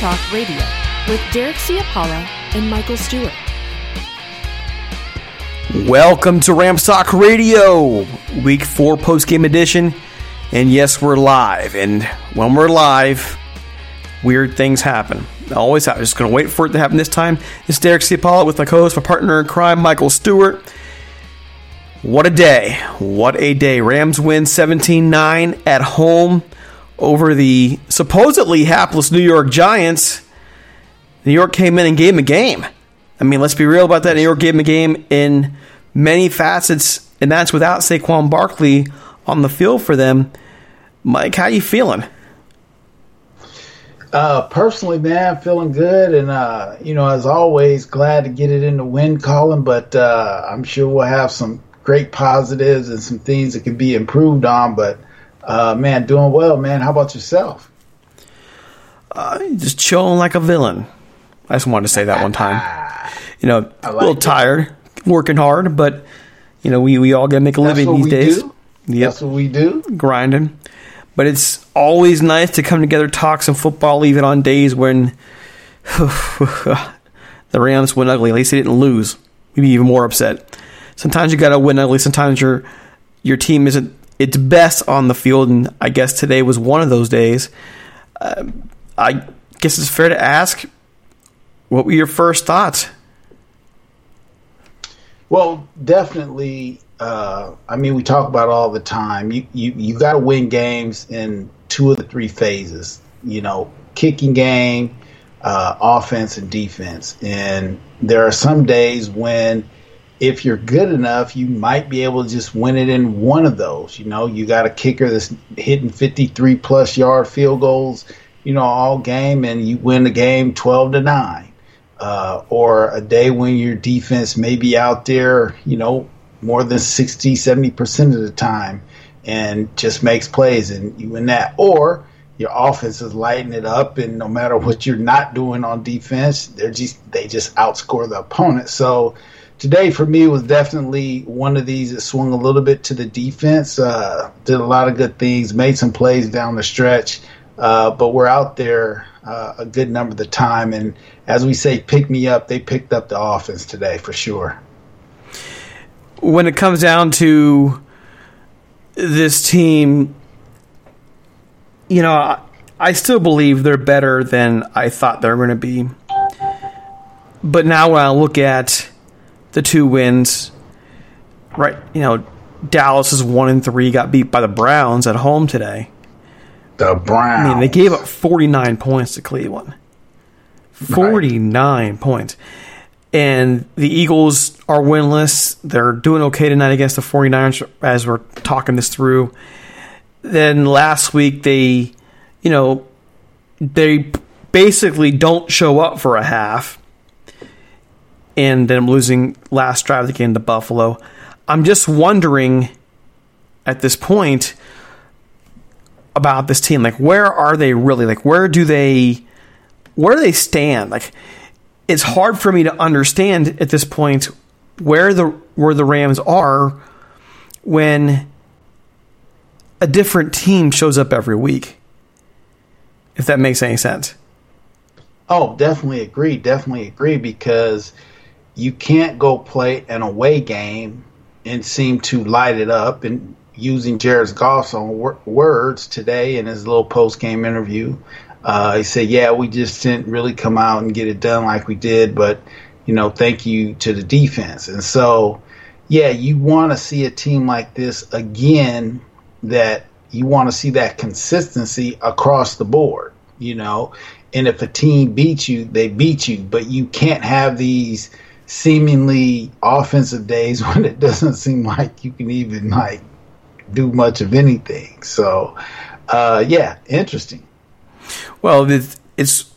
Talk Radio with Derek Ciapala and Michael Stewart. Welcome to Rams Talk Radio, Week 4 post game edition. And yes, we're live. And when we're live, weird things happen. Always happen. Just going to wait for it to happen this time. It's Derek Ciapala with my co host, my partner in crime, Michael Stewart. What a day. What a day. Rams win 17 9 at home over the supposedly hapless New York Giants. New York came in and gave them a game. I mean, let's be real about that. New York gave them a game in many facets, and that's without Saquon Barkley on the field for them. Mike, how you feeling? Uh, personally, man, feeling good, and uh, you know, as always, glad to get it in the win column. But uh, I'm sure we'll have some great positives and some things that can be improved on. But uh, man, doing well, man. How about yourself? Uh, just chilling like a villain. I just wanted to say that one time. You know, like a little it. tired, working hard, but you know, we, we all gotta make a That's living these days. Do. Yep. That's what we do. Grinding. But it's always nice to come together, talk some football, even on days when the Rams went ugly. At least they didn't lose. We'd be even more upset. Sometimes you gotta win ugly. Sometimes your your team isn't its best on the field, and I guess today was one of those days. Uh, I guess it's fair to ask, what were your first thoughts? Well, definitely. Uh, I mean, we talk about all the time. You you you got to win games in two of the three phases. You know, kicking game, uh, offense, and defense. And there are some days when, if you're good enough, you might be able to just win it in one of those. You know, you got a kicker that's hitting 53 plus yard field goals. You know, all game, and you win the game 12 to nine uh, or a day when your defense may be out there, you know, more than 60, 70% of the time and just makes plays and you win that. Or your offense is lighting it up and no matter what you're not doing on defense, they're just they just outscore the opponent. So today for me was definitely one of these that swung a little bit to the defense. Uh, did a lot of good things, made some plays down the stretch. Uh, but we're out there uh, a good number of the time. And as we say, pick me up, they picked up the offense today for sure. When it comes down to this team, you know, I, still believe they're better than I thought they were going to be. But now when I look at the two wins, right, you know, Dallas is one and three, got beat by the Browns at home today. The Browns. I mean, they gave up 49 points to Cleveland. 49 right. points. And the Eagles are winless. They're doing okay tonight against the 49ers as we're talking this through. Then last week, they, you know, they basically don't show up for a half. And then I'm losing last drive of the game to Buffalo. I'm just wondering at this point about this team. Like, where are they really? Like, where do they, where do they stand? Like, it's hard for me to understand at this point where the where the Rams are when a different team shows up every week. If that makes any sense. Oh, definitely agree. Definitely agree because you can't go play an away game and seem to light it up and using Jared Goff's own wor- words today in his little post game interview. Uh, he said, "Yeah, we just didn't really come out and get it done like we did, but you know, thank you to the defense." And so, yeah, you want to see a team like this again. That you want to see that consistency across the board. You know, and if a team beats you, they beat you, but you can't have these seemingly offensive days when it doesn't seem like you can even like do much of anything. So, uh, yeah, interesting. Well, it's, it's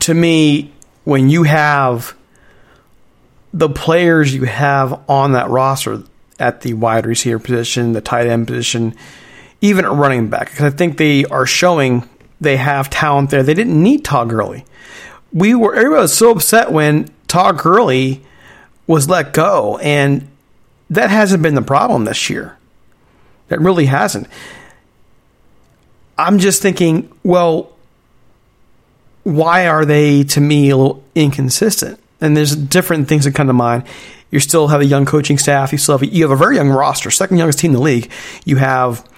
to me when you have the players you have on that roster at the wide receiver position, the tight end position, even at running back, because I think they are showing they have talent there. They didn't need Todd Gurley. We were everybody was so upset when Todd Gurley was let go, and that hasn't been the problem this year. That really hasn't. I'm just thinking, well, why are they to me a little inconsistent? And there's different things that come to mind. You still have a young coaching staff. You still have a, you have a very young roster, second youngest team in the league. You have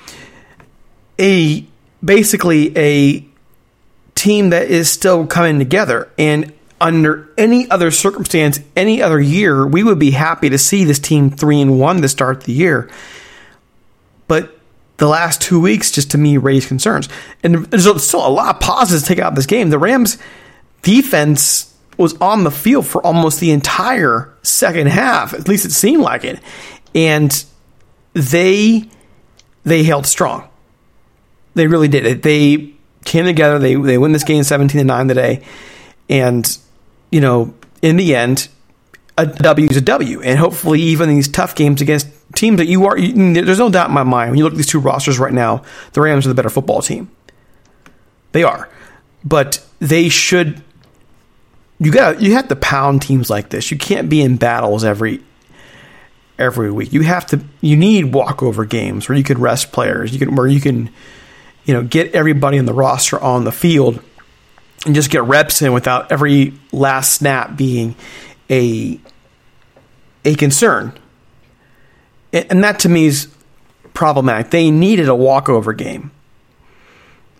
a basically a team that is still coming together. And under any other circumstance, any other year, we would be happy to see this team three and one to start the year. But the last two weeks, just to me, raised concerns. And there's still a lot of positives to take out of this game. The Rams' defense was on the field for almost the entire second half. At least it seemed like it. And they they held strong. They really did. it. They came together. They they win this game 17 to 9 today. And you know, in the end, a W is a W. And hopefully even these tough games against teams that you are, you, mm, there's no doubt in my mind when you look at these two rosters right now, the Rams are the better football team. They are, but they should. You got you have to pound teams like this. You can't be in battles every every week. You have to. You need walkover games where you can rest players. You can where you can, you know, get everybody in the roster on the field and just get reps in without every last snap being a a concern and that to me is problematic. They needed a walkover game,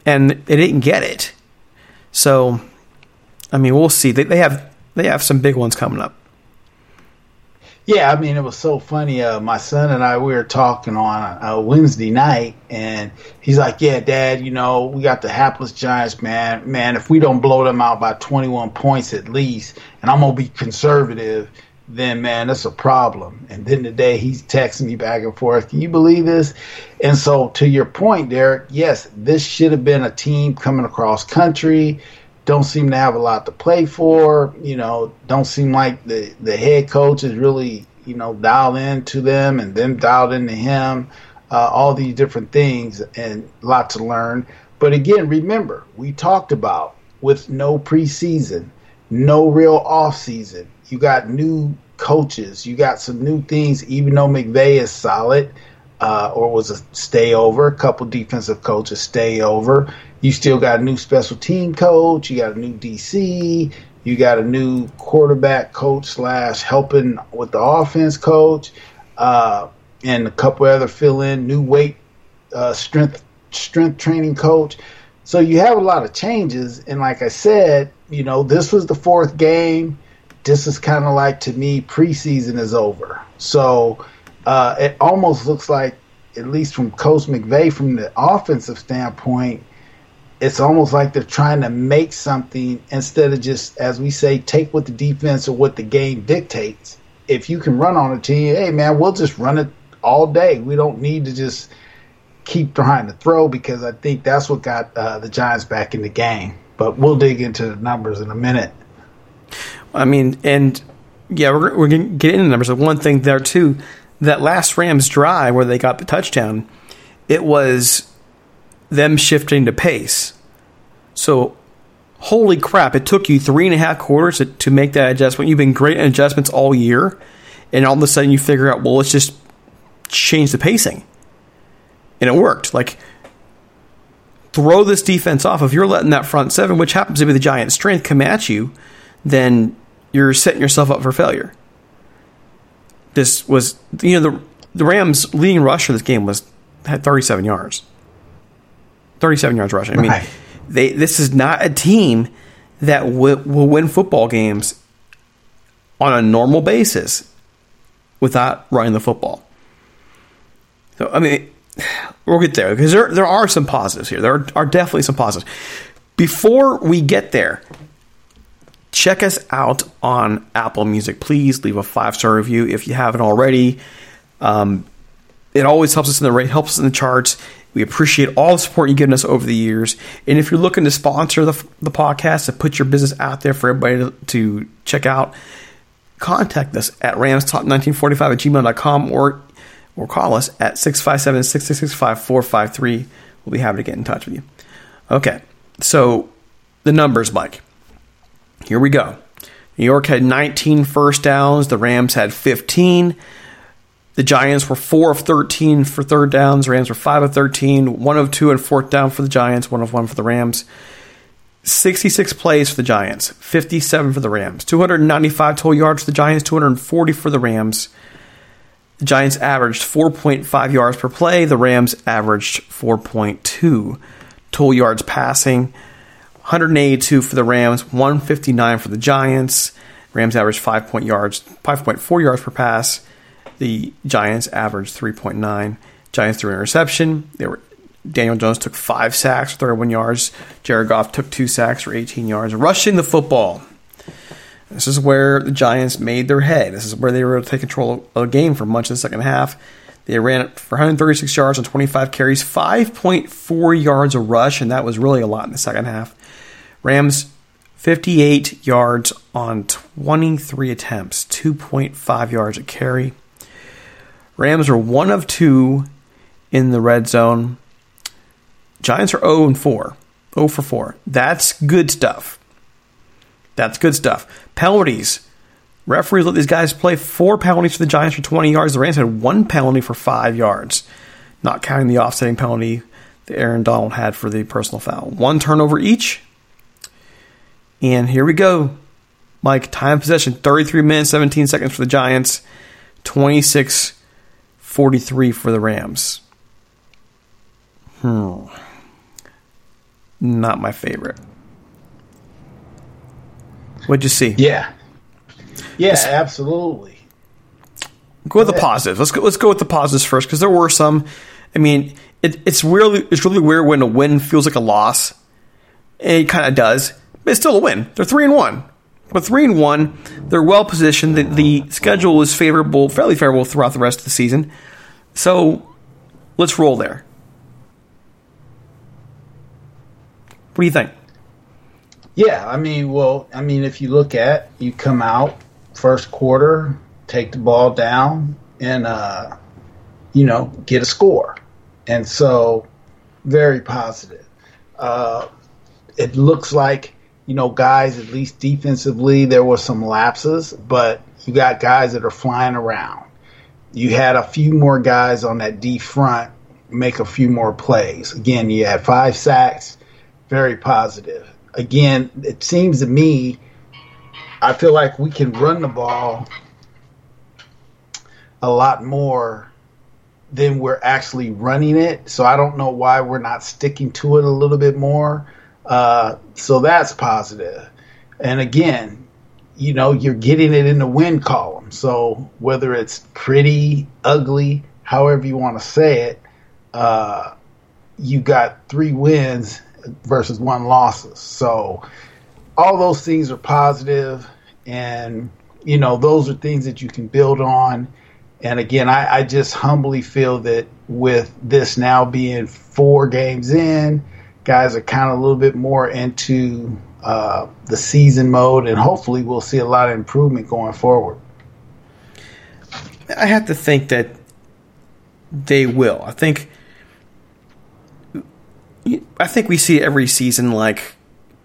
and they didn't get it. So, I mean, we'll see. They, they have they have some big ones coming up. Yeah, I mean, it was so funny. Uh, my son and I, we were talking on a Wednesday night, and he's like, "Yeah, Dad, you know, we got the hapless Giants, man. Man, if we don't blow them out by 21 points at least, and I'm gonna be conservative, then man, that's a problem." And then today, he's texting me back and forth. Can you believe this? And so, to your point, Derek, yes, this should have been a team coming across country don't seem to have a lot to play for. You know, don't seem like the the head coach is really you know dialed into them and them dialed into him. Uh, all these different things and a lot to learn. But again, remember we talked about with no preseason, no real off season. You got new coaches, you got some new things. Even though McVay is solid. Uh, or was a stay over. A couple defensive coaches stay over you still got a new special team coach. You got a new DC. You got a new quarterback coach slash helping with the offense coach, uh, and a couple other fill in new weight uh, strength strength training coach. So you have a lot of changes, and like I said, you know this was the fourth game. This is kind of like to me preseason is over. So uh, it almost looks like, at least from Coach McVay, from the offensive standpoint, it's almost like they're trying to make something instead of just, as we say, take what the defense or what the game dictates. If you can run on a team, hey man, we'll just run it all day. We don't need to just keep trying to throw because I think that's what got uh, the Giants back in the game. But we'll dig into the numbers in a minute. I mean, and yeah, we're, we're going to get into the numbers. But one thing there too, that last Rams drive where they got the touchdown, it was them shifting to pace. So, holy crap, it took you three and a half quarters to, to make that adjustment. You've been great in adjustments all year, and all of a sudden you figure out, well, let's just change the pacing. And it worked. Like, throw this defense off. If you're letting that front seven, which happens to be the Giants' strength, come at you, then you're setting yourself up for failure. This was, you know, the the Rams' leading rusher this game was had 37 yards. 37 yards rushing. I mean, right. they this is not a team that will, will win football games on a normal basis without running the football. So I mean, we'll get there because there there are some positives here. There are, are definitely some positives. Before we get there, check us out on Apple Music. Please leave a five star review if you haven't already. Um, it always helps us in the rate, helps us in the charts. We appreciate all the support you've given us over the years. And if you're looking to sponsor the, the podcast to put your business out there for everybody to, to check out, contact us at ramstalk1945 at gmail.com or, or call us at 657 666 5453. We'll be happy to get in touch with you. Okay, so the numbers, Mike. Here we go. New York had 19 first downs, the Rams had 15. The Giants were 4 of 13 for third downs. Rams were 5 of 13, 1 of 2 and fourth down for the Giants, 1 of 1 for the Rams. 66 plays for the Giants, 57 for the Rams. 295 total yards for the Giants, 240 for the Rams. The Giants averaged 4.5 yards per play. The Rams averaged 4.2 total yards passing. 182 for the Rams, 159 for the Giants. Rams averaged 5 point yards, 5.4 yards per pass. The Giants averaged 3.9. Giants threw an interception. They were Daniel Jones took five sacks 31 yards. Jared Goff took two sacks for 18 yards. Rushing the football. This is where the Giants made their head. This is where they were able to take control of the game for much of the second half. They ran for 136 yards on 25 carries, 5.4 yards a rush, and that was really a lot in the second half. Rams 58 yards on 23 attempts, 2.5 yards a carry. Rams are one of two in the red zone. Giants are 0 and 4. 0 for 4. That's good stuff. That's good stuff. Penalties. Referees let these guys play four penalties for the Giants for 20 yards. The Rams had one penalty for five yards, not counting the offsetting penalty that Aaron Donald had for the personal foul. One turnover each. And here we go. Mike, time possession 33 minutes, 17 seconds for the Giants, 26 43 for the Rams. Hmm. Not my favorite. What'd you see? Yeah, yeah, absolutely. Go with the positives. Let's go. Let's go with the positives first because there were some. I mean, it, it's really it's really weird when a win feels like a loss. It kind of does, but it's still a win. They're three and one. But three and one, they're well positioned. The, the schedule is favorable, fairly favorable throughout the rest of the season. So let's roll there. What do you think? Yeah, I mean, well, I mean, if you look at you come out first quarter, take the ball down, and uh, you know get a score, and so very positive. Uh, it looks like you know guys at least defensively there were some lapses, but you got guys that are flying around. You had a few more guys on that D front make a few more plays. Again, you had five sacks, very positive again, it seems to me, I feel like we can run the ball a lot more than we're actually running it. So I don't know why we're not sticking to it a little bit more. Uh, so that's positive. And again, you know, you're getting it in the win column. So whether it's pretty, ugly, however you want to say it, uh, you got three wins versus one losses. So all those things are positive, and you know those are things that you can build on. And again, I, I just humbly feel that with this now being four games in, guys are kind of a little bit more into uh, the season mode, and hopefully we'll see a lot of improvement going forward. I have to think that they will. I think I think we see every season like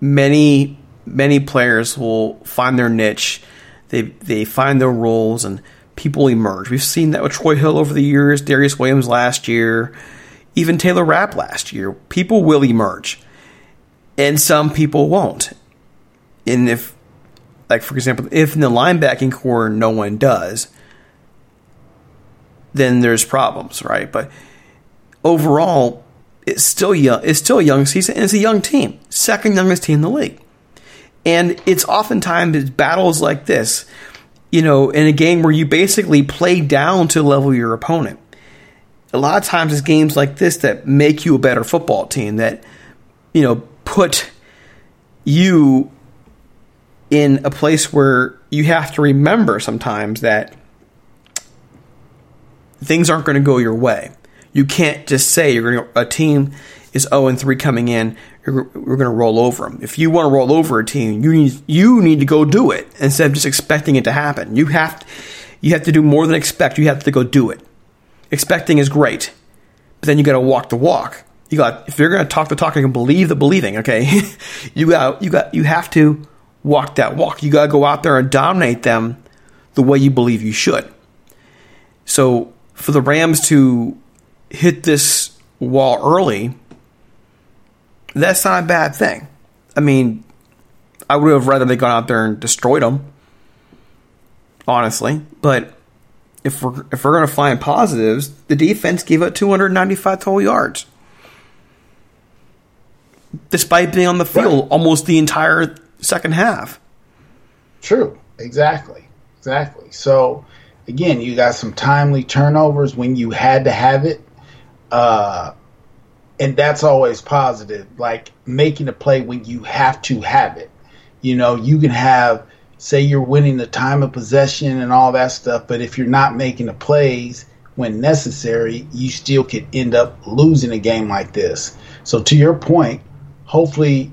many many players will find their niche. They they find their roles and people emerge. We've seen that with Troy Hill over the years, Darious Williams last year, even Taylor Rapp last year. People will emerge. And some people won't. And if like for example, if in the linebacking corps no one does, then there's problems, right? But overall, it's still young. It's still a young season, and it's a young team, second youngest team in the league. And it's oftentimes it's battles like this, you know, in a game where you basically play down to level your opponent. A lot of times, it's games like this that make you a better football team. That you know put you in a place where you have to remember sometimes that things aren't going to go your way. You can't just say you're going to, a team is 0 and 3 coming in. we're going to roll over them. If you want to roll over a team, you need you need to go do it instead of just expecting it to happen. You have you have to do more than expect. You have to go do it. Expecting is great, but then you got to walk the walk. You got if you're going to talk the talk, you can believe the believing. Okay, you got you got you have to walk that walk. You got to go out there and dominate them the way you believe you should. So for the Rams to hit this wall early, that's not a bad thing. I mean, I would have rather they gone out there and destroyed them, honestly. But if we're if we're going to find positives, the defense gave up 295 total yards, despite being on the field right. almost the entire second half. True, exactly, exactly. So again, you got some timely turnovers when you had to have it uh, and that's always positive. Like making a play when you have to have it. You know, you can have, say, you're winning the time of possession and all that stuff, but if you're not making the plays when necessary, you still could end up losing a game like this. So, to your point, hopefully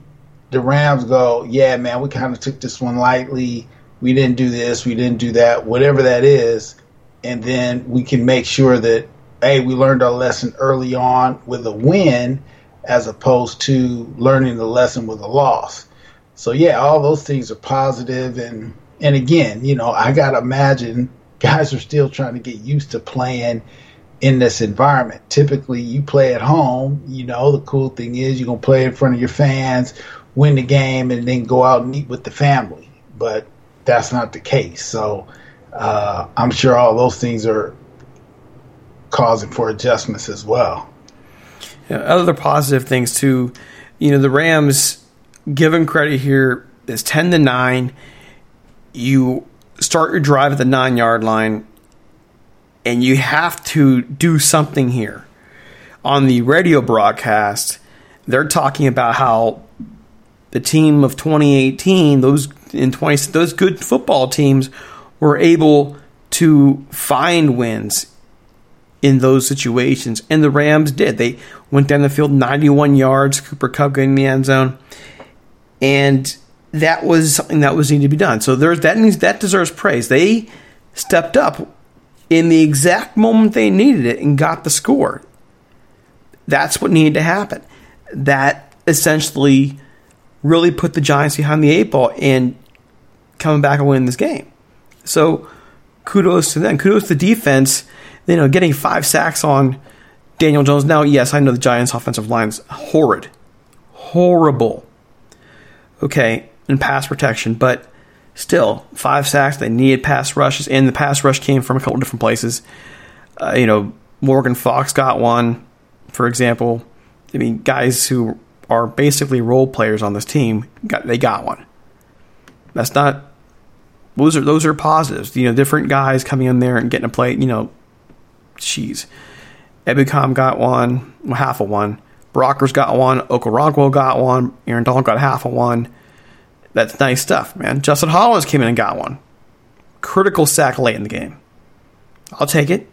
the Rams go, yeah, man, we kind of took this one lightly. We didn't do this, we didn't do that, whatever that is. And then we can make sure that hey, we learned our lesson early on with a win as opposed to learning the lesson with a loss. So yeah, all those things are positive and and again, you know, I gotta imagine guys are still trying to get used to playing in this environment. Typically you play at home, you know, the cool thing is you're gonna play in front of your fans, win the game and then go out and eat with the family. But that's not the case. So uh, I'm sure all those things are causing for adjustments as well. Yeah, other positive things too, you know, the Rams, given credit here, is ten to nine. you start your drive at the nine yard line, and you have to do something here. On the radio broadcast, they're talking about how the team of 2018, those in 20, those good football teams, were able to find wins in those situations, and the Rams did. They went down the field 91 yards. Cooper Kupp getting the end zone, and that was something that was needed to be done. So there's that means that deserves praise. They stepped up in the exact moment they needed it and got the score. That's what needed to happen. That essentially really put the Giants behind the eight ball and coming back and winning this game. So kudos to them. Kudos to the defense. You know, getting five sacks on Daniel Jones. Now, yes, I know the Giants' offensive line's horrid, horrible. Okay, in pass protection, but still five sacks. They needed pass rushes, and the pass rush came from a couple different places. Uh, you know, Morgan Fox got one, for example. I mean, guys who are basically role players on this team got they got one. That's not those are those are positives. You know, different guys coming in there and getting a play. You know, jeez, Ebukam got one, half of one. Brockers got one. Okoronkwo got one. Aaron Donald got half of one. That's nice stuff, man. Justin Hollins came in and got one. Critical sack late in the game. I'll take it.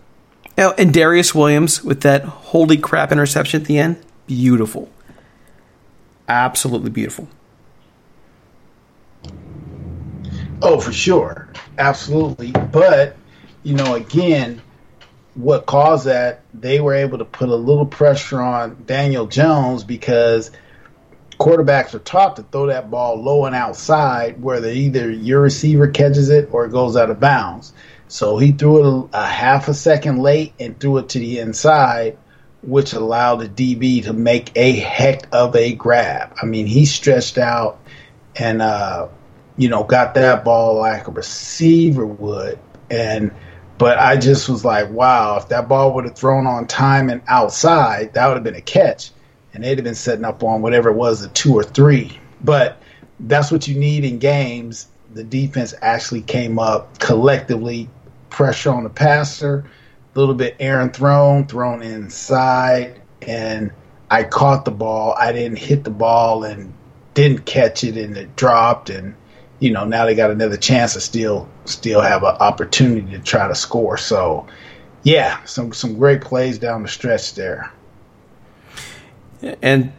Oh, and Darious Williams with that holy crap interception at the end. Beautiful. Absolutely beautiful. Oh, for sure. Absolutely. But, you know, again, what caused that, they were able to put a little pressure on Daniel Jones because quarterbacks are taught to throw that ball low and outside where they either your receiver catches it or it goes out of bounds. So he threw it a, a half a second late and threw it to the inside, which allowed the DB to make a heck of a grab. I mean, he stretched out and, uh, you know, got that ball like a receiver would. And, but I just was like, wow, if that ball would have thrown on time and outside, that would have been a catch. And they'd have been setting up on whatever it was, a two or three. But that's what you need in games. The defense actually came up collectively, pressure on the passer, a little bit Aaron thrown, thrown inside, and I caught the ball. I didn't hit the ball and didn't catch it, and it dropped. And you know, now they got another chance to still still have an opportunity to try to score. So, yeah, some some great plays down the stretch there. And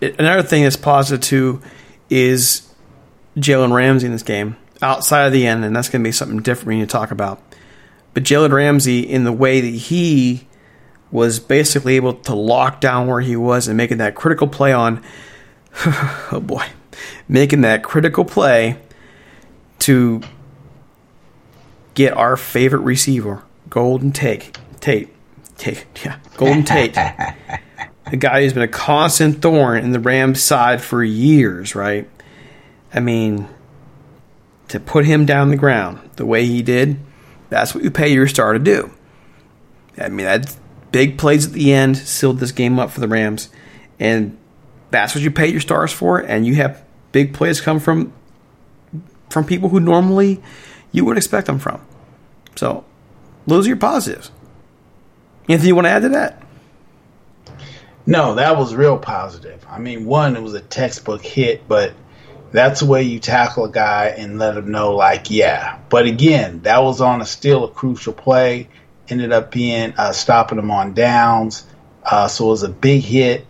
another thing that's positive too is Jalen Ramsey in this game outside of the end, and that's going to be something different we need to talk about. But Jalen Ramsey, in the way that he was basically able to lock down where he was and making that critical play on, oh boy, making that critical play to get our favorite receiver, Golden Tate. Tate. Tate. Yeah. Golden Tate. a guy who's been a constant thorn in the Rams' side for years, right? I mean, to put him down the ground the way he did, that's what you pay your star to do. I mean, that big plays at the end sealed this game up for the Rams, and that's what you pay your stars for. And you have big plays come from from people who normally you would expect them from. So, those are your positives. Anything you want to add to that? No, that was real positive. I mean, one, it was a textbook hit, but that's the way you tackle a guy and let him know, like, yeah. But again, that was on a still a crucial play. Ended up being uh, stopping him on downs. Uh, so it was a big hit,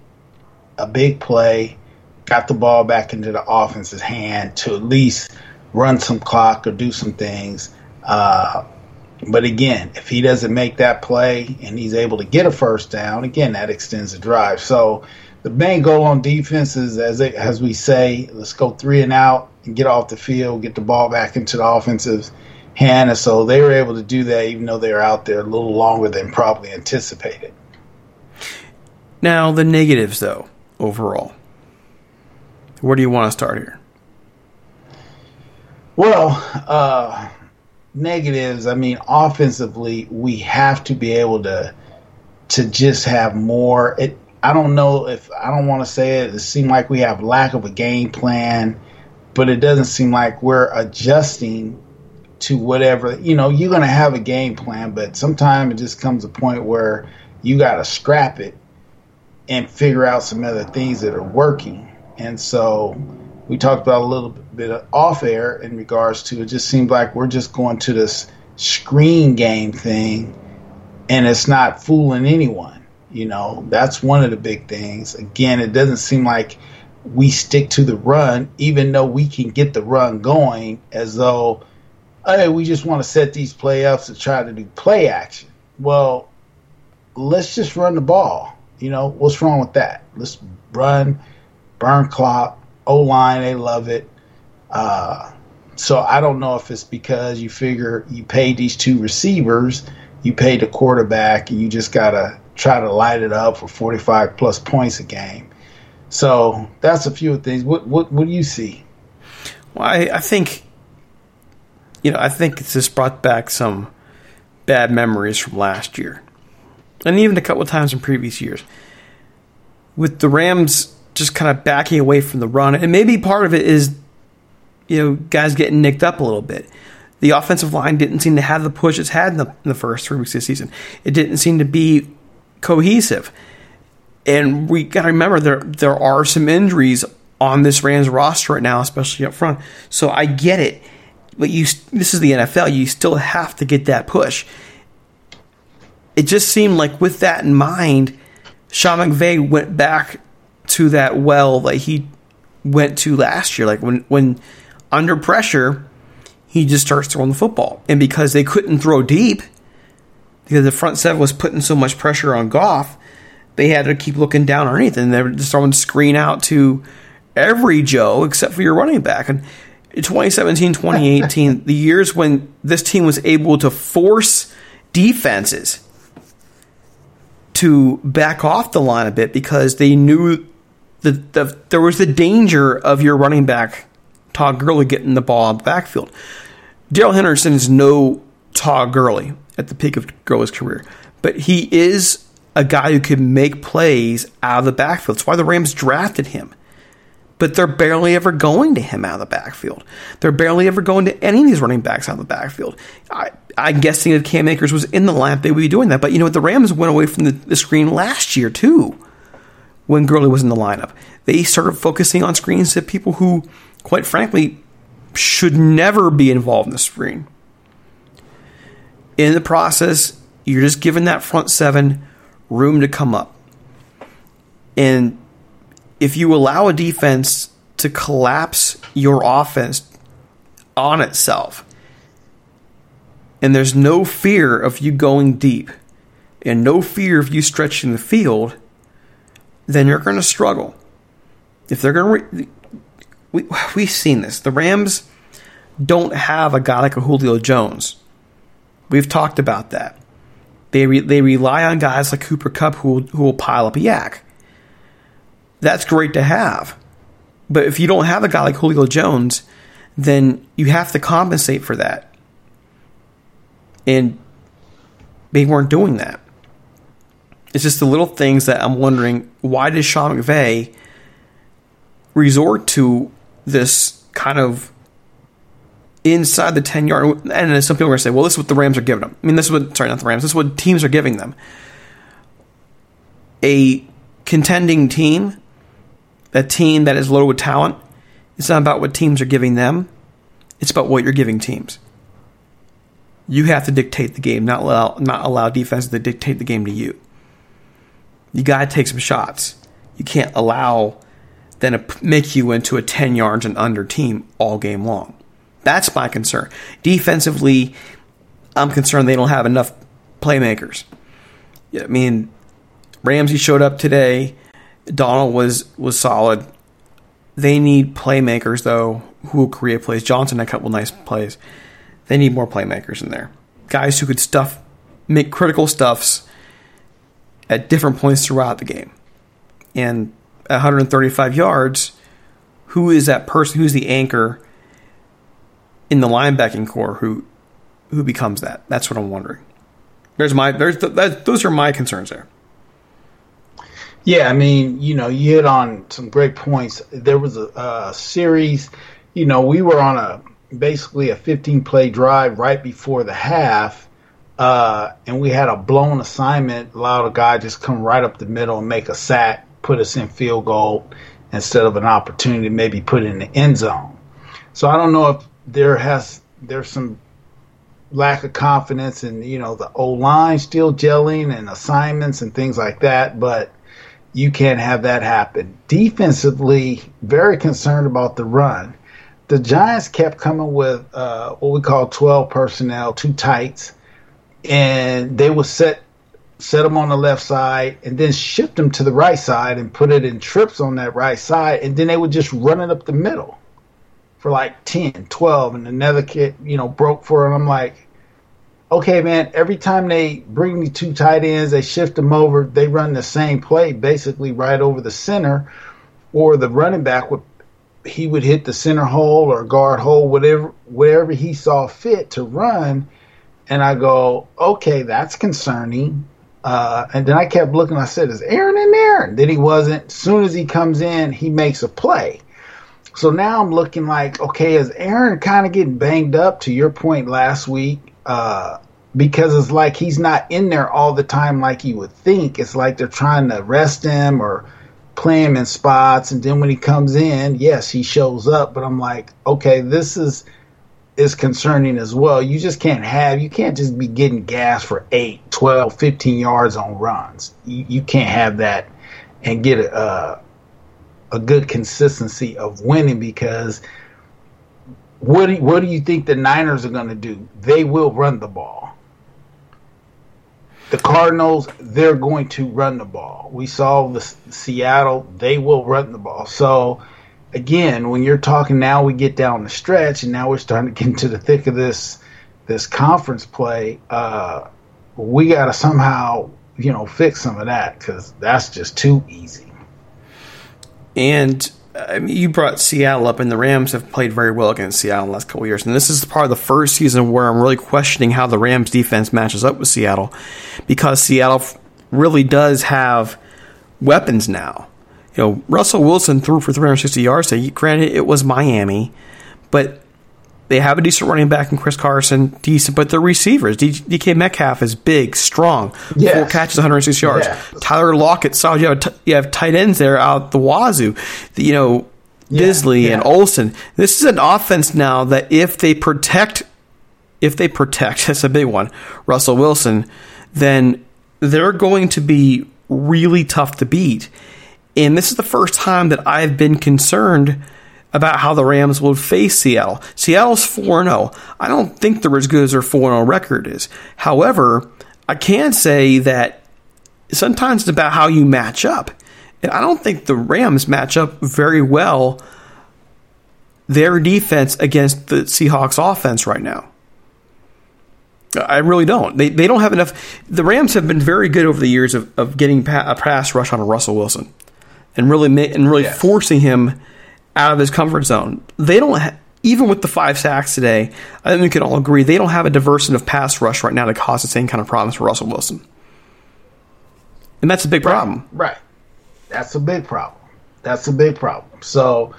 a big play. Got the ball back into the offense's hand to at least run some clock or do some things. Uh, but again, if he doesn't make that play and he's able to get a first down, again, that extends the drive. So the main goal on defense is, as, it, as we say, let's go three and out and get off the field, get the ball back into the offensive hand. And so they were able to do that, even though they were out there a little longer than probably anticipated. Now, the negatives, though, overall. Where do you want to start here? Well, uh, negatives. I mean, offensively, we have to be able to to just have more. It. I don't know if I don't want to say it. It seems like we have lack of a game plan, but it doesn't seem like we're adjusting to whatever you know you're going to have a game plan but sometimes it just comes a point where you got to scrap it and figure out some other things that are working and so we talked about a little bit of off air in regards to it just seemed like we're just going to this screen game thing and it's not fooling anyone you know that's one of the big things again it doesn't seem like we stick to the run even though we can get the run going as though hey, we just want to set these playoffs to try to do play action. Well, let's just run the ball. You know, what's wrong with that? Let's run, burn clock, O line, they love it. Uh, so I don't know if it's because you figure you paid these two receivers, you paid the quarterback, and you just got to try to light it up for 45 plus points a game. So that's a few things. What what what do you see? Well, I, I think you know, I think it's just brought back some bad memories from last year. And even a couple of times in previous years. With the Rams just kind of backing away from the run, and maybe part of it is, you know, guys getting nicked up a little bit. The offensive line didn't seem to have the push it's had in the, in the first three weeks of the season. It didn't seem to be cohesive. And we got to remember there there are some injuries on this Rams roster right now, especially up front. So I get it but you this is the NFL. You still have to get that push. It just seemed like with that in mind, Sean McVay went back to that well that he went to last year. Like when when under pressure, he just starts throwing the football, and because they couldn't throw deep, because the front seven was putting so much pressure on Goff, they had to keep looking down underneath, and they were just throwing screen out to every Joe except for your running back. And 2017, 2018, the years when this team was able to force defenses to back off the line a bit because they knew that the, there was the danger of your running back, Todd Gurley, getting the ball out the backfield. Darrell Henderson is no Todd Gurley at the peak of Gurley's career, but he is a guy who can make plays out of the backfield. That's why the Rams drafted him but they're barely ever going to him out of the backfield. They're barely ever going to any of these running backs out of the backfield. I, I'm guessing if Cam Akers was in the lineup, they would be doing that. But you know what? The Rams went away from the, the screen last year, too, when Gurley was in the lineup. They started focusing on screens to people who, quite frankly, should never be involved in the screen. In the process, you're just giving that front seven room to come up. And if you allow a defense to collapse your offense on itself, and there's no fear of you going deep, and no fear of you stretching the field, then you're going to struggle. If they're going to, re- we, we've seen this. The Rams don't have a guy like a Julio Jones. We've talked about that. They re- they rely on guys like Cooper Kupp who who will pile up a YAC. that's great to have. But if you don't have a guy like Julio Jones, then you have to compensate for that. And they weren't doing that. It's just the little things that I'm wondering why does Sean McVay resort to this kind of inside the 10 yard and some people are going to say well this is what the rams are giving them i mean this is what sorry not the rams this is what teams are giving them a contending team a team that is loaded with talent, it's not about what teams are giving them, it's about what you're giving teams. You have to dictate the game, not allow, not allow defenses to dictate the game to you. You got to take some shots. You can't allow them to make you into a 10 yards and under team all game long. That's my concern. Defensively, I'm concerned they don't have enough playmakers. I mean, Ramsey showed up today. Donald was was solid. They need playmakers though who create plays. Johnson had a couple nice plays. They need more playmakers in there. Guys who could stuff make critical stuffs at different points throughout the game. And at 135 yards, who is that person? Who's the anchor in the linebacking corps? Who who becomes that? That's what I'm wondering. There's my there's the, that, those are my concerns there. Yeah, I mean, you know, you hit on some great points. There was a, a series, you know, we were on a basically a 15 play drive right before the half, uh, and we had a blown assignment, allowed a guy just come right up the middle and make a sack, put us in field goal instead of an opportunity maybe put in the end zone. So I don't know if there has there's some lack of confidence in you know the O line still gelling and assignments and things like that, but you can't have that happen. Defensively, very concerned about the run. The Giants kept coming with uh, what we call 12 personnel, two tights, and they would set set them on the left side and then shift them to the right side and put it in trips on that right side, and then they would just run it up the middle for like 10, 12, and another kid, you know, broke for him. I'm like, okay, man, every time they bring me two tight ends, they shift them over, they run the same play basically right over the center, or the running back would he would hit the center hole or guard hole, whatever wherever he saw fit to run. And I go, okay, that's concerning. Uh, and then I kept looking. I said, "Is Aaron in there?" And then he wasn't. As soon as he comes in, he makes a play. So now I'm looking like, okay, is Aaron kind of getting banged up? To your point last week, uh, because it's like he's not in there all the time like you would think. It's like they're trying to rest him or play him in spots, and then when he comes in, yes, he shows up. But I'm like, okay, this is is concerning as well. You just can't have you can't just be getting gas for 8, 12, 15 yards on runs. You, you can't have that and get a a good consistency of winning because what do, what do you think the Niners are going to do? They will run the ball. The Cardinals, they're going to run the ball. We saw the Seattle, they will run the ball. So again, when you're talking now, we get down the stretch, and now we're starting to get into the thick of this this conference play. Uh, we got to somehow, you know, fix some of that because that's just too easy. And I mean, you brought Seattle up, and the Rams have played very well against Seattle in the last couple years. And this is part of the first season where I'm really questioning how the Rams defense matches up with Seattle because Seattle really does have weapons now. You know, Russell Wilson threw for 360 yards. Today. Granted, it was Miami, but they have a decent running back in Chris Carson, decent, but the receivers, DK Metcalf is big, strong, yes. four catches, 106 yards. Tyler Lockett, solid. You have, t- you have tight ends there out the wazoo. The, you know, yeah, Dissly yeah. and Olsen. This is an offense now that if they protect, if they protect, that's a big one, Russell Wilson, then they're going to be really tough to beat. And this is the first time that I've been concerned – about how the Rams would face Seattle. Seattle's 4 0. I don't think they're as good as their 4 0 record is. However, I can say that sometimes it's about how you match up. And I don't think the Rams match up very well their defense against the Seahawks offense right now. I really don't. They, they don't have enough. The Rams have been very good over the years of, of getting a pass rush on Russell Wilson and really and really yes. forcing him out of his comfort zone. They don't, ha- even with the five sacks today, I think we can all agree they don't have a diverse enough pass rush right now to cause the same kind of problems for Russell Wilson. And that's a big problem. Right. right. That's a big problem. That's a big problem. So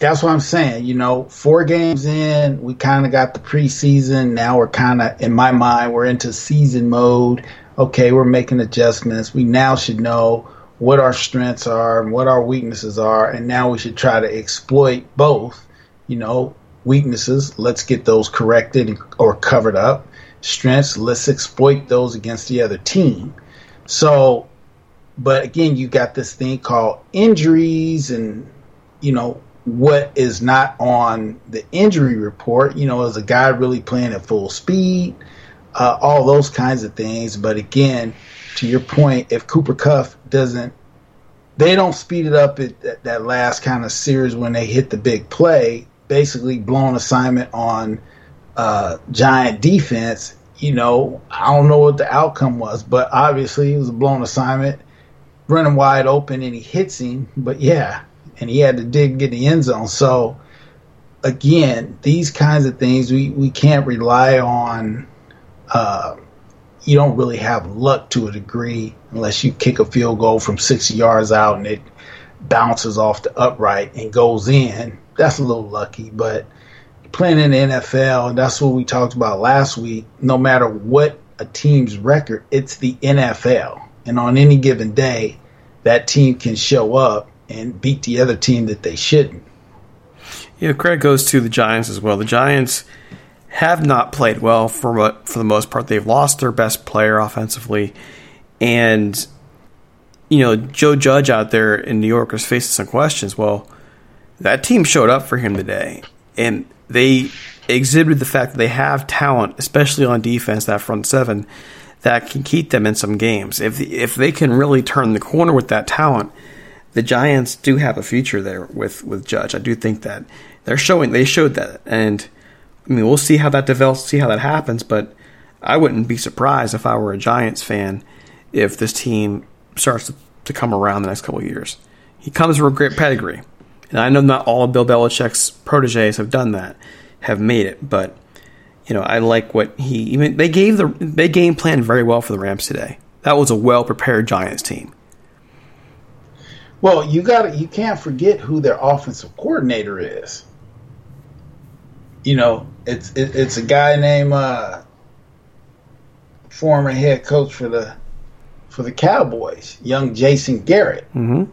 that's what I'm saying. You know, four games in, we kind of got the preseason. Now we're kind of, in my mind, we're into season mode. Okay, we're making adjustments. We now should know what our strengths are and what our weaknesses are, and now we should try to exploit both. You know, weaknesses, let's get those corrected or covered up. Strengths, let's exploit those against the other team. So, but again, you got this thing called injuries and, you know, what is not on the injury report. You know, is a guy really playing at full speed? Uh, all those kinds of things. But again, to your point, if Cooper Kupp doesn't, they don't speed it up at, that last kind of series when they hit the big play, basically blown assignment on uh, giant defense. You know, I don't know what the outcome was, but obviously it was a blown assignment, running wide open, and he hits him. But yeah, and he had to dig get the end zone. So again, these kinds of things we, we can't rely on. Uh, you don't really have luck to a degree unless you kick a field goal from 60 yards out and it bounces off the upright and goes in. That's a little lucky, but playing in the NFL, that's what we talked about last week. No matter what a team's record, it's the NFL. And on any given day, that team can show up and beat the other team that they shouldn't. Yeah, credit goes to the Giants as well. The Giants have not played well for for the most part. They've lost their best player offensively, and you know Joe Judge out there in New York is facing some questions. Well, that team showed up for him today, and they exhibited the fact that they have talent, especially on defense, that front seven, that can keep them in some games. If if they can really turn the corner with that talent, the Giants do have a future there with with Judge. I do think that they're showing they showed that, and I mean we'll see how that develops, see how that happens. But I wouldn't be surprised if I were a Giants fan if this team starts to, to come around the next couple of years. He comes from a great pedigree, and I know not all of Bill Belichick's proteges have done that, have made it, but you know I like what he even they gave the they game plan very well for the Rams today. That was a well prepared Giants team. Well, you got you can't forget who their offensive coordinator is. You know, it's it, it's a guy named uh, former head coach for the for the Cowboys, young Jason Garrett. Mm-hmm.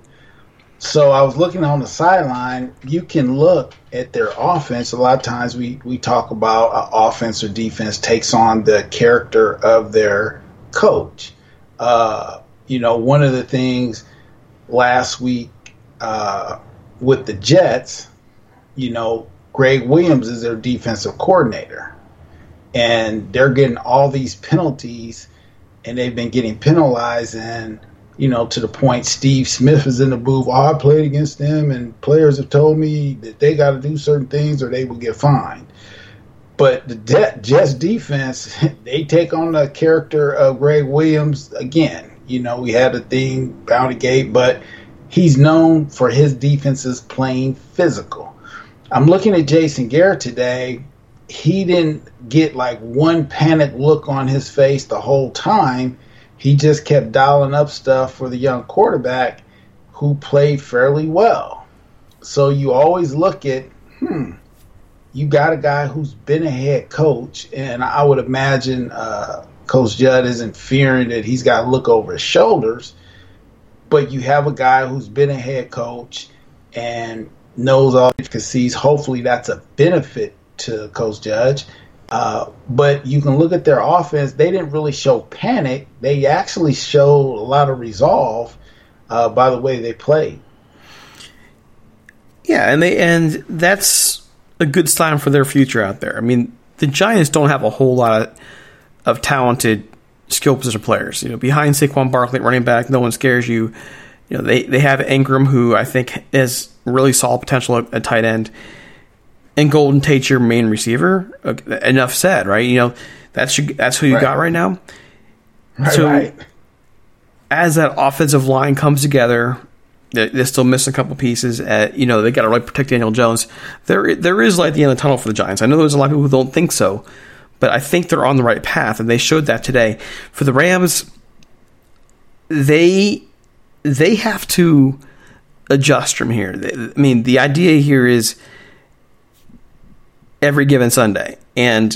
So I was looking on the sideline. You can look at their offense. A lot of times we we talk about uh, offense or defense takes on the character of their coach. Uh, you know, one of the things last week uh, with the Jets, you know, Gregg Williams is their defensive coordinator. And they're getting all these penalties, and they've been getting penalized. And, you know, to the point Steve Smith is in the booth. Oh, I played against them, and players have told me that they got to do certain things or they will get fined. But the De- Jets defense, they take on the character of Gregg Williams again you know, we had a thing, Bounty Gate, but he's known for his defenses playing physical. I'm looking at Jason Garrett today. He didn't get like one panic look on his face the whole time. He just kept dialing up stuff for the young quarterback who played fairly well. So you always look at, hmm, you got a guy who's been a head coach, and I would imagine uh, Coach Judd isn't fearing that he's got to look over his shoulders, but you have a guy who's been a head coach and knows all intricacies. Hopefully, that's a benefit to Coach Judge. Uh, but you can look at their offense; they didn't really show panic. They actually showed a lot of resolve uh, by the way they played. Yeah, and they and that's a good sign for their future out there. I mean, the Giants don't have a whole lot of of talented skill position players. You know, behind Saquon Barkley, running back, no one scares you. You know, they, they have Engram, who I think has really solid potential at, at tight end, and Golden Tate, your main receiver. Uh, enough said, right? You know, that's your, that's who you right. got right now. Right, so, right. as that offensive line comes together, they're, they're still missing a couple pieces. At, you know, they got to really protect Daniel Jones. There, there is light at the end of the tunnel for the Giants. I know there's a lot of people who don't think so, but I think they're on the right path, and they showed that today. For the Rams, they they have to adjust from here. I mean, the idea here is every given Sunday, and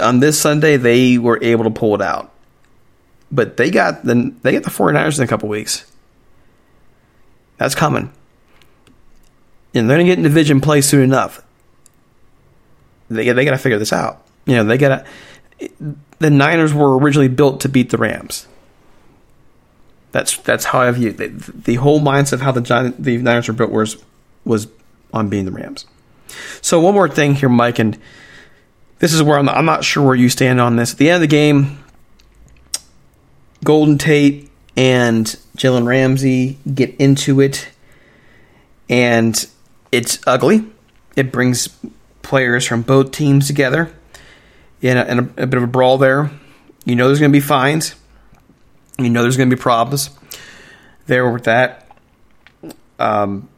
on this Sunday they were able to pull it out. But they got the they got the 49ers in a couple weeks. That's coming. And they're going to get in division play soon enough. They, they got to figure this out. You know, they got to. the Niners were originally built to beat the Rams. That's that's how I view. The, the whole mindset of how the Giant, the Niners were built was was on being the Rams. So one more thing here, Mike, and this is where I'm, I'm not sure where you stand on this. At the end of the game, Golden Tate and Jalen Ramsey get into it, and it's ugly. It brings players from both teams together in, a, in a, a bit of a brawl there. You know there's going to be fines. You know there's going to be problems there with that. Um,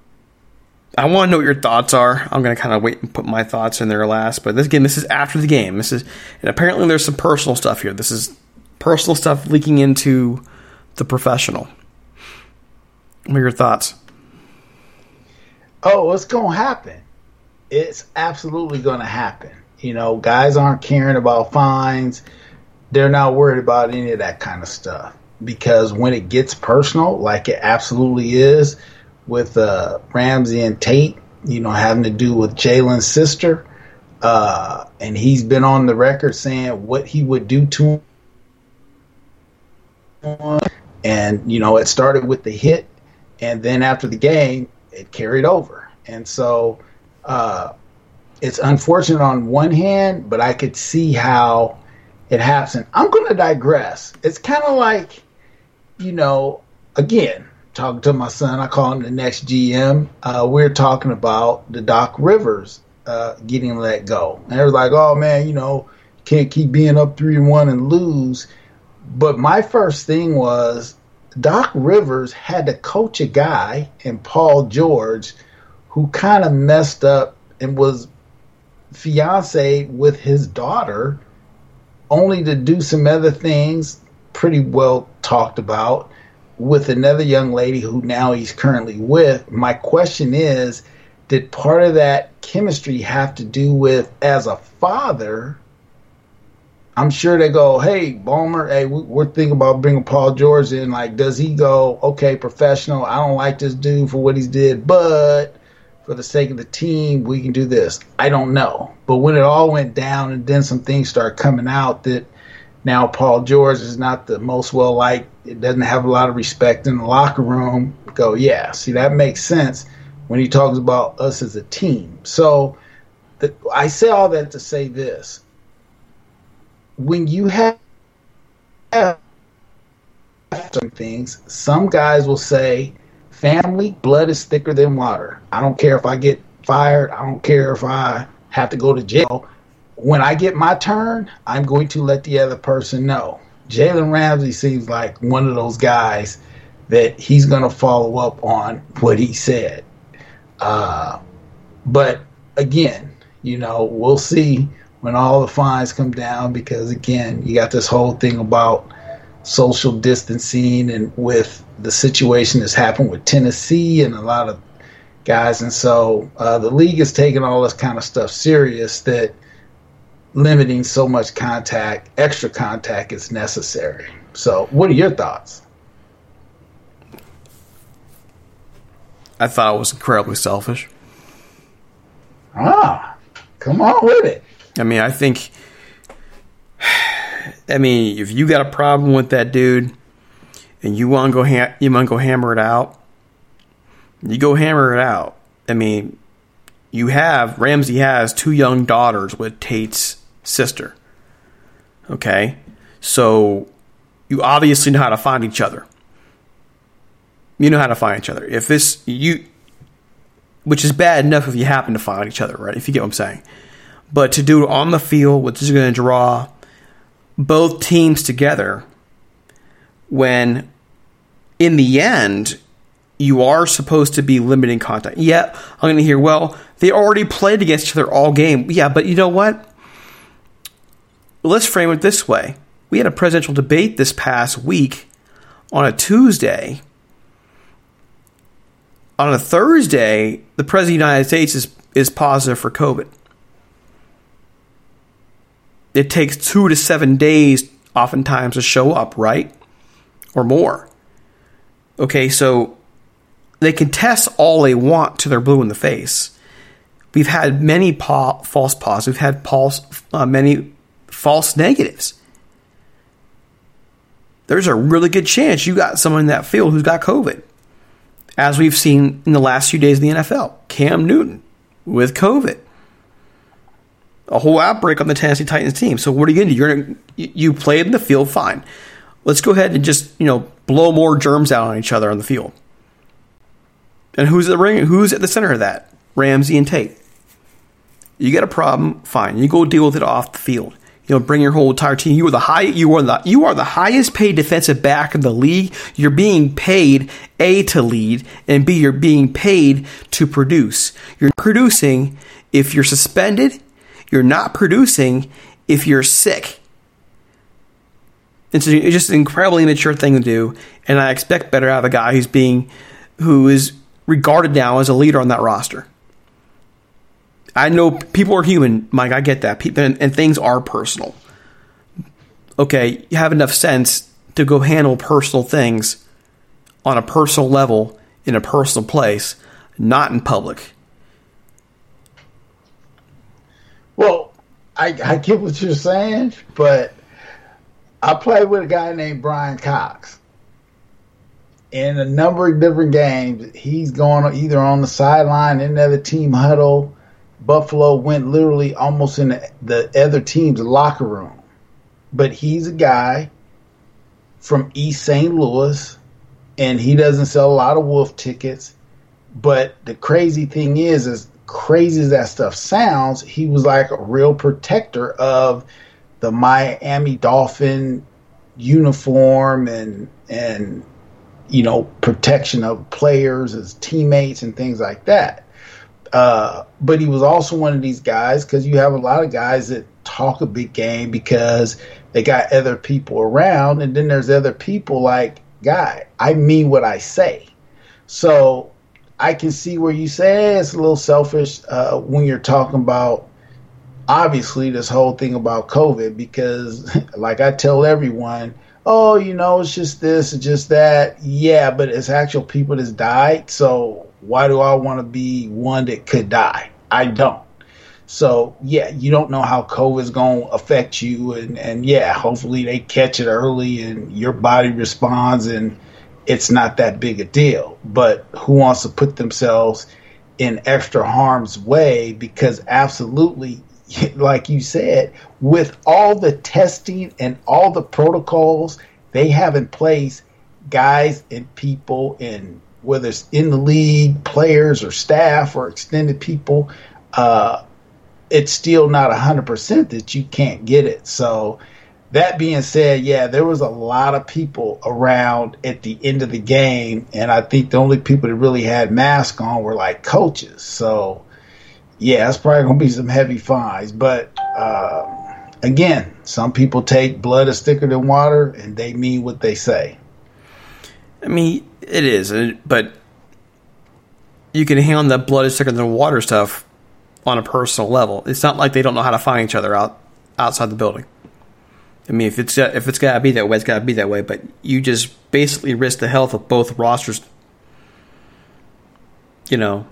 I want to know what your thoughts are. I'm going to kind of wait and put my thoughts in there last. But this again, this is after the game. This is, and apparently there's some personal stuff here. This is personal stuff leaking into the professional. What are your thoughts? Oh, it's going to happen? it's absolutely going to happen. You know, guys aren't caring about fines. They're not worried about any of that kind of stuff because when it gets personal, like it absolutely is with uh, Ramsey and Tate, you know, having to do with Jalen's sister, uh, and he's been on the record saying what he would do to him. And, you know, it started with the hit, and then after the game, it carried over. And so uh, it's unfortunate on one hand, but I could see how it happens. I'm going to digress. It's kind of like, you know, again, talking to my son, I call him the next GM. Uh, we're talking about the Doc Rivers uh, getting let go. And they're like, oh man, you know, can't keep being up three and one and lose. But my first thing was Doc Rivers had to coach a guy and Paul George who kind of messed up and was fiance with his daughter, only to do some other things pretty well talked about with another young lady who now he's currently with. My question is, did part of that chemistry have to do with as a father? I'm sure they go, hey, Ballmer, hey, we're thinking about bringing Paul George in. Like, does he go, okay, professional? I don't like this dude for what he's did, but for the sake of the team, we can do this. I don't know. But when it all went down and then some things started coming out that now Paul George is not the most well liked, it doesn't have a lot of respect in the locker room, go, yeah, see, that makes sense when he talks about us as a team. So the, I say all that to say this. When you have some things, some guys will say, family, blood is thicker than water. I don't care if I get fired. I don't care if I have to go to jail. When I get my turn, I'm going to let the other person know. Jalen Ramsey seems like one of those guys that he's going to follow up on what he said. Uh, but again, you know, we'll see when all the fines come down because again, you got this whole thing about social distancing and with the situation that's happened with Tennessee and a lot of guys. And so uh, the league is taking all this kind of stuff serious that limiting so much contact, extra contact is necessary. So, what are your thoughts? I thought it was incredibly selfish. Ah, come on with it. I mean, I think. I mean, if you got a problem with that dude, and you want to go ha- you want to go hammer it out, you go hammer it out. I mean, you have Ramsey has two young daughters with Tate's sister. Okay, so you obviously know how to find each other. You know how to find each other. If this you, which is bad enough if you happen to find each other, right? If you get what I'm saying. But to do it on the field, which is going to draw both teams together, when in the end you are supposed to be limiting contact. Yeah, I'm going to hear, well, they already played against each other all game. Yeah, but you know what? Let's frame it this way. We had a presidential debate this past week on a Tuesday on a Thursday, the President of the United States is, is positive for COVID. It takes two to seven days, oftentimes, to show up, right? Or more. Okay, so they can test all they want to their blue in the face. We've had many po- false positives. We've had false, uh, many false negatives. There's a really good chance you got someone in that field who's got COVID as we've seen in the last few days of the NFL. Cam Newton with COVID. A whole outbreak on the Tennessee Titans team. So what are you going to do? You're gonna, you played in the field, fine. Let's go ahead and just you know blow more germs out on each other on the field. And who's at the ring? Who's at the center of that? Ramsey and Tate. You get a problem, fine. You go deal with it off the field you know, bring your whole entire team. You are the high, you are the, you are the highest paid defensive back in the league. You're being paid A to lead and B, you're being paid to produce. You're producing if you're suspended. You're not producing if you're sick. It's just an incredibly immature thing to do. And I expect better out of a guy who's being, who is regarded now as a leader on that roster. I know people are human, Mike. I get that. People and, and things are personal. Okay, you have enough sense to go handle personal things on a personal level in a personal place, not in public. Well, I, I get what you're saying, but I played with a guy named Brian Cox. In a number of different games, he's going either on the sideline in the other team huddle. Buffalo went literally almost in the, the other team's locker room. But he's a guy from East St. Louis, and he doesn't sell a lot of wolf tickets. But the crazy thing is, as crazy as that stuff sounds, he was like a real protector of the Miami Dolphin uniform and and you know protection of players as teammates and things like that. Uh, but he was also one of these guys because you have a lot of guys that talk a big game because they got other people around, and then there's other people like, guy, I mean what I say. So I can see where you say it's a little selfish uh, when you're talking about obviously this whole thing about COVID because, like I tell everyone, oh, you know, it's just this, it's just that. Yeah, but it's actual people that's died. So why do I want to be one that could die? I don't. So yeah, you don't know how COVID is going to affect you, and and yeah, hopefully they catch it early and your body responds, and it's not that big a deal. But who wants to put themselves in extra harm's way? Because absolutely, like you said, with all the testing and all the protocols they have in place, guys and people and whether it's in the league, players or staff or extended people, uh, it's still not 100% that you can't get it. So, that being said, yeah, there was a lot of people around at the end of the game, and I think the only people that really had masks on were like coaches. So, yeah, it's probably going to be some heavy fines. But uh, again, some people take blood is thicker than water, and they mean what they say. I mean, it is, but you can handle that blood is thicker than water stuff on a personal level. It's not like they don't know how to find each other out outside the building. I mean, if it's if it's gotta be that way, it's gotta be that way. But you just basically risk the health of both rosters. You know,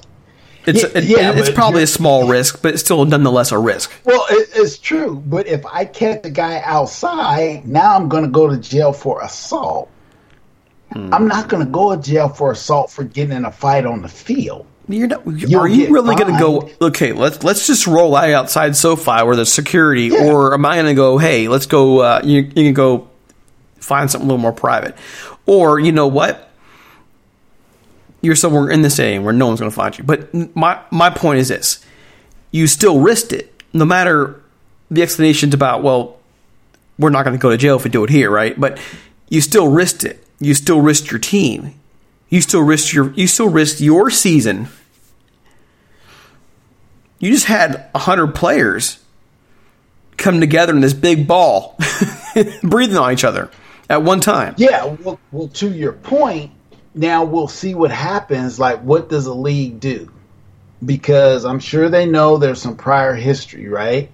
it's yeah, it, yeah, it's probably a small risk, but it's still nonetheless a risk. Well, it, it's true. But if I catch a guy outside, now I'm going to go to jail for assault. Hmm. I'm not going to go to jail for assault for getting in a fight on the field. You're not. You'll are you really going to go? Okay, let's let's just roll out outside SoFi where there's security, yeah. or am I going to go? Hey, let's go. Uh, you, you can go find something a little more private, or you know what? You're somewhere in the stadium where no one's going to find you. But my my point is this: you still risked it, no matter the explanations about well, we're not going to go to jail if we do it here, right? But you still risked it. You still risked your team you still risk your you still risk your season. You just had hundred players come together in this big ball, breathing on each other at one time. Yeah, well, well, to your point, now we'll see what happens. Like, what does a league do? Because I'm sure they know there's some prior history, right?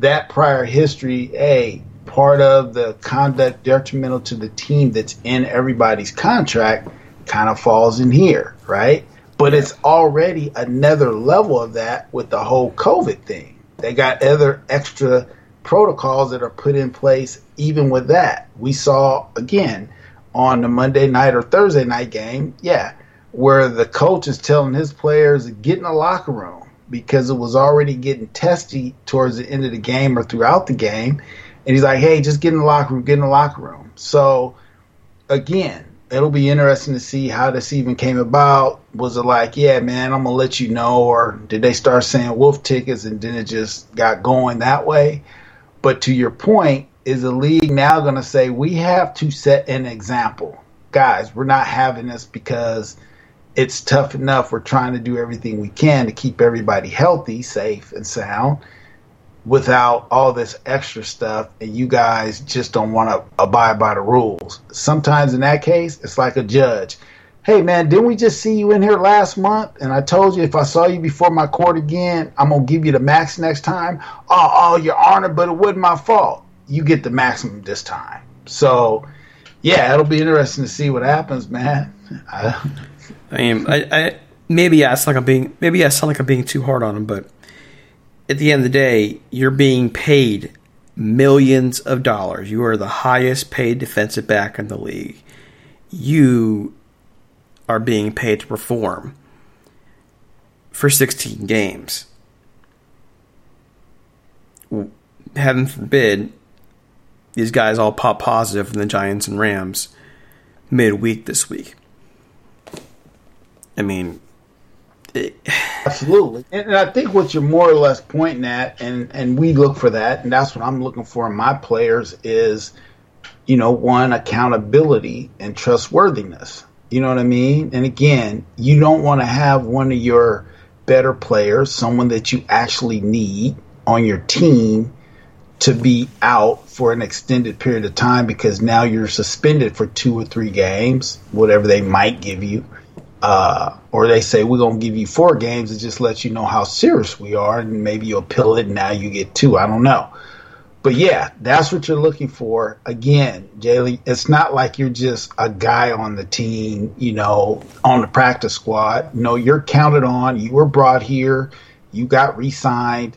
That prior history, a part of the conduct detrimental to the team that's in everybody's contract kind of falls in here, right? But it's already another level of that with the whole COVID thing. They got other extra protocols that are put in place even with that. We saw again on the Monday night or Thursday night game, yeah, where the coach is telling his players get in the locker room because it was already getting testy towards the end of the game or throughout the game. And he's like, hey, just get in the locker room, get in the locker room. So again, it'll be interesting to see how this even came about. Was it like, yeah, man, I'm gonna let you know, or did they start saying wolf tickets and then it just got going that way? But to your point, is the league now gonna say we have to set an example, guys? We're not having this because it's tough enough. We're trying to do everything we can to keep everybody healthy, safe, and sound without all this extra stuff and you guys just don't want to abide by the rules. Sometimes in that case, it's like a judge. hey man, didn't we just see you in here last month? And I told you if I saw you before my court again, I'm gonna give you the max next time. Oh, oh, your honor, but it wasn't my fault. You get the maximum this time. So, yeah, it'll be interesting to see what happens, man. I, I mean, I, I maybe I sound like I'm being maybe I sound like I'm being too hard on him, but at the end of the day, you're being paid millions of dollars. You are the highest paid defensive back in the league. You are being paid to perform for 16 games. Heaven forbid these guys all pop positive from the Giants and Rams midweek this week. I mean, it, absolutely, and I think what you're more or less pointing at, and and we look for that, and that's what I'm looking for in my players is, you know, one accountability and trustworthiness. You know what I mean? And again, you don't want to have one of your better players, someone that you actually need on your team to be out for an extended period of time because now you're suspended for two or three games, whatever they might give you. Uh, or they say we're going to give you four games and just let you know how serious we are, and maybe you'll pill it and now you get two. I don't know but yeah, that's what you're looking for. Again, Jaylee, it's not like you're just a guy on the team, you know, on the practice squad. No, you're counted on. You were brought here. You got re-signed,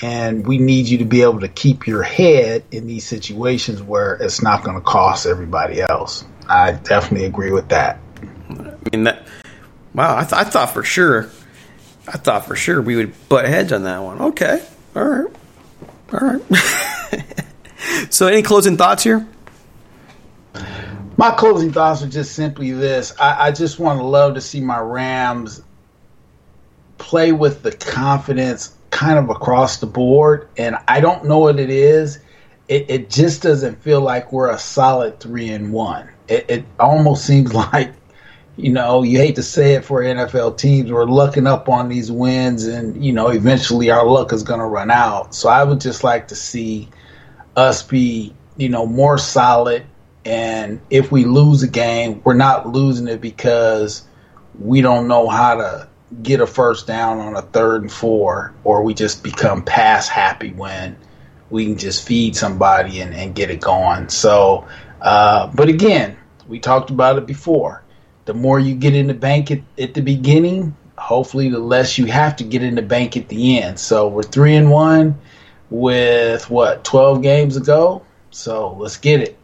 and we need you to be able to keep your head in these situations where it's not going to cost everybody else. I definitely agree with that. I mean that. Wow, I, th- I thought for sure. I thought for sure we would butt heads on that one. Okay, all right, all right. so, any closing thoughts here? My closing thoughts are just simply this: I, I just want to love to see my Rams play with the confidence kind of across the board, and I don't know what it is. It, it just doesn't feel like we're a solid three and one. It, it almost seems like you know, you hate to say it for NFL teams, we're looking up on these wins, and you know, eventually our luck is going to run out. So I would just like to see us be, you know, more solid. And if we lose a game, we're not losing it because we don't know how to get a first down on a third and four, or we just become pass happy when we can just feed somebody and, and get it going. So, uh, but again, we talked about it before the more you get in the bank at, at the beginning, hopefully the less you have to get in the bank at the end. So we're three and one with what twelve games ago. So let's get it.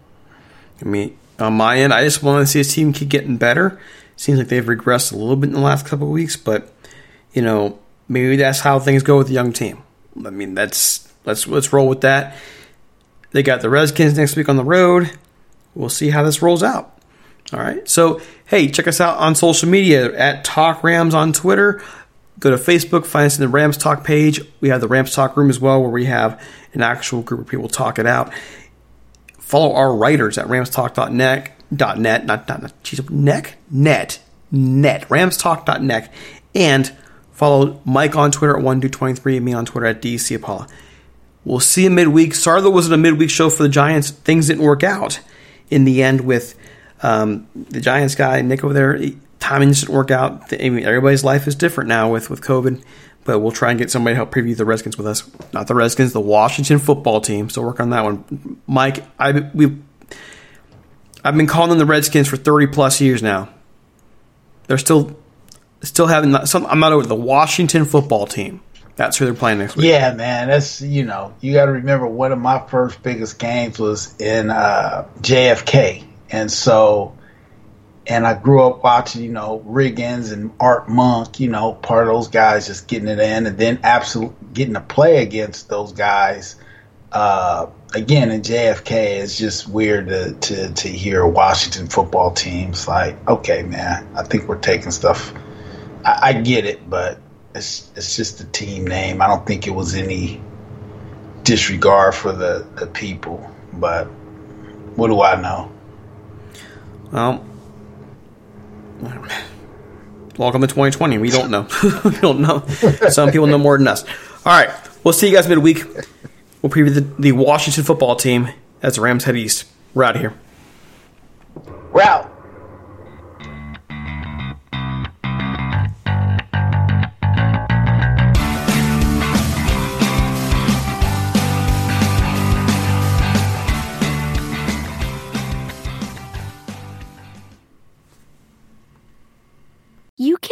I mean, on my end, I just want to see his team keep getting better. Seems like they've regressed a little bit in the last couple of weeks, but you know, maybe that's how things go with the young team. I mean, that's let's let's roll with that. They got the Redskins next week on the road. We'll see how this rolls out. All right. So, hey, check us out on social media at Talk Rams on Twitter. Go to Facebook, find us in the Rams Talk page. We have the Rams Talk room as well, where we have an actual group of people talk it out. Follow our writers at ramstalk.net, .net, not, not, not geez, neck, net, net, ramstalk.net, and follow Mike on Twitter at 1do23 and me on Twitter at DC Apollo. We'll see you midweek. Sorry that wasn't a midweek show for the Giants. Things didn't work out in the end with um, the Giants guy, Nick over there, timing didn't work out. Everybody's life is different now with, with COVID, but we'll try and get somebody to help preview the Redskins with us. Not the Redskins, the Washington football team. So work on that one. Mike, I we I've been calling them the Redskins for 30 plus years now. They're still still having some. I'm not over the Washington football team. That's who they're playing next week. Yeah, man. That's you know you got to remember one of my first biggest games was in uh, RFK and so, and I grew up watching, you know, Riggins and Art Monk, you know, part of those guys just getting it in, and then absolutely getting to play against those guys. Uh, again, in RFK, it's just weird to, to, to hear Washington football teams like, okay, man, I think we're taking stuff. I, I get it, but it's it's just a team name. I don't think it was any disregard for the, the people, but what do I know? Well, welcome to 2020. We don't know. we don't know. Some people know more than us. All right. We'll see you guys midweek. We'll preview the, the Washington football team as the Rams head east. We're out of here. We're out.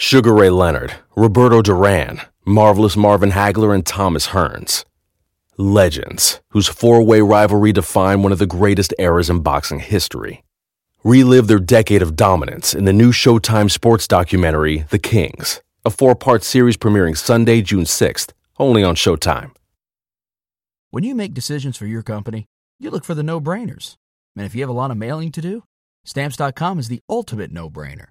Sugar Ray Leonard, Roberto Duran, Marvelous Marvin Hagler, and Thomas Hearns. Legends, whose four way rivalry defined one of the greatest eras in boxing history. Relive their decade of dominance in the new Showtime sports documentary, The Kings, a four part series premiering Sunday, June 6th, only on Showtime. When you make decisions for your company, you look for the no brainers. And if you have a lot of mailing to do, stamps.com is the ultimate no brainer.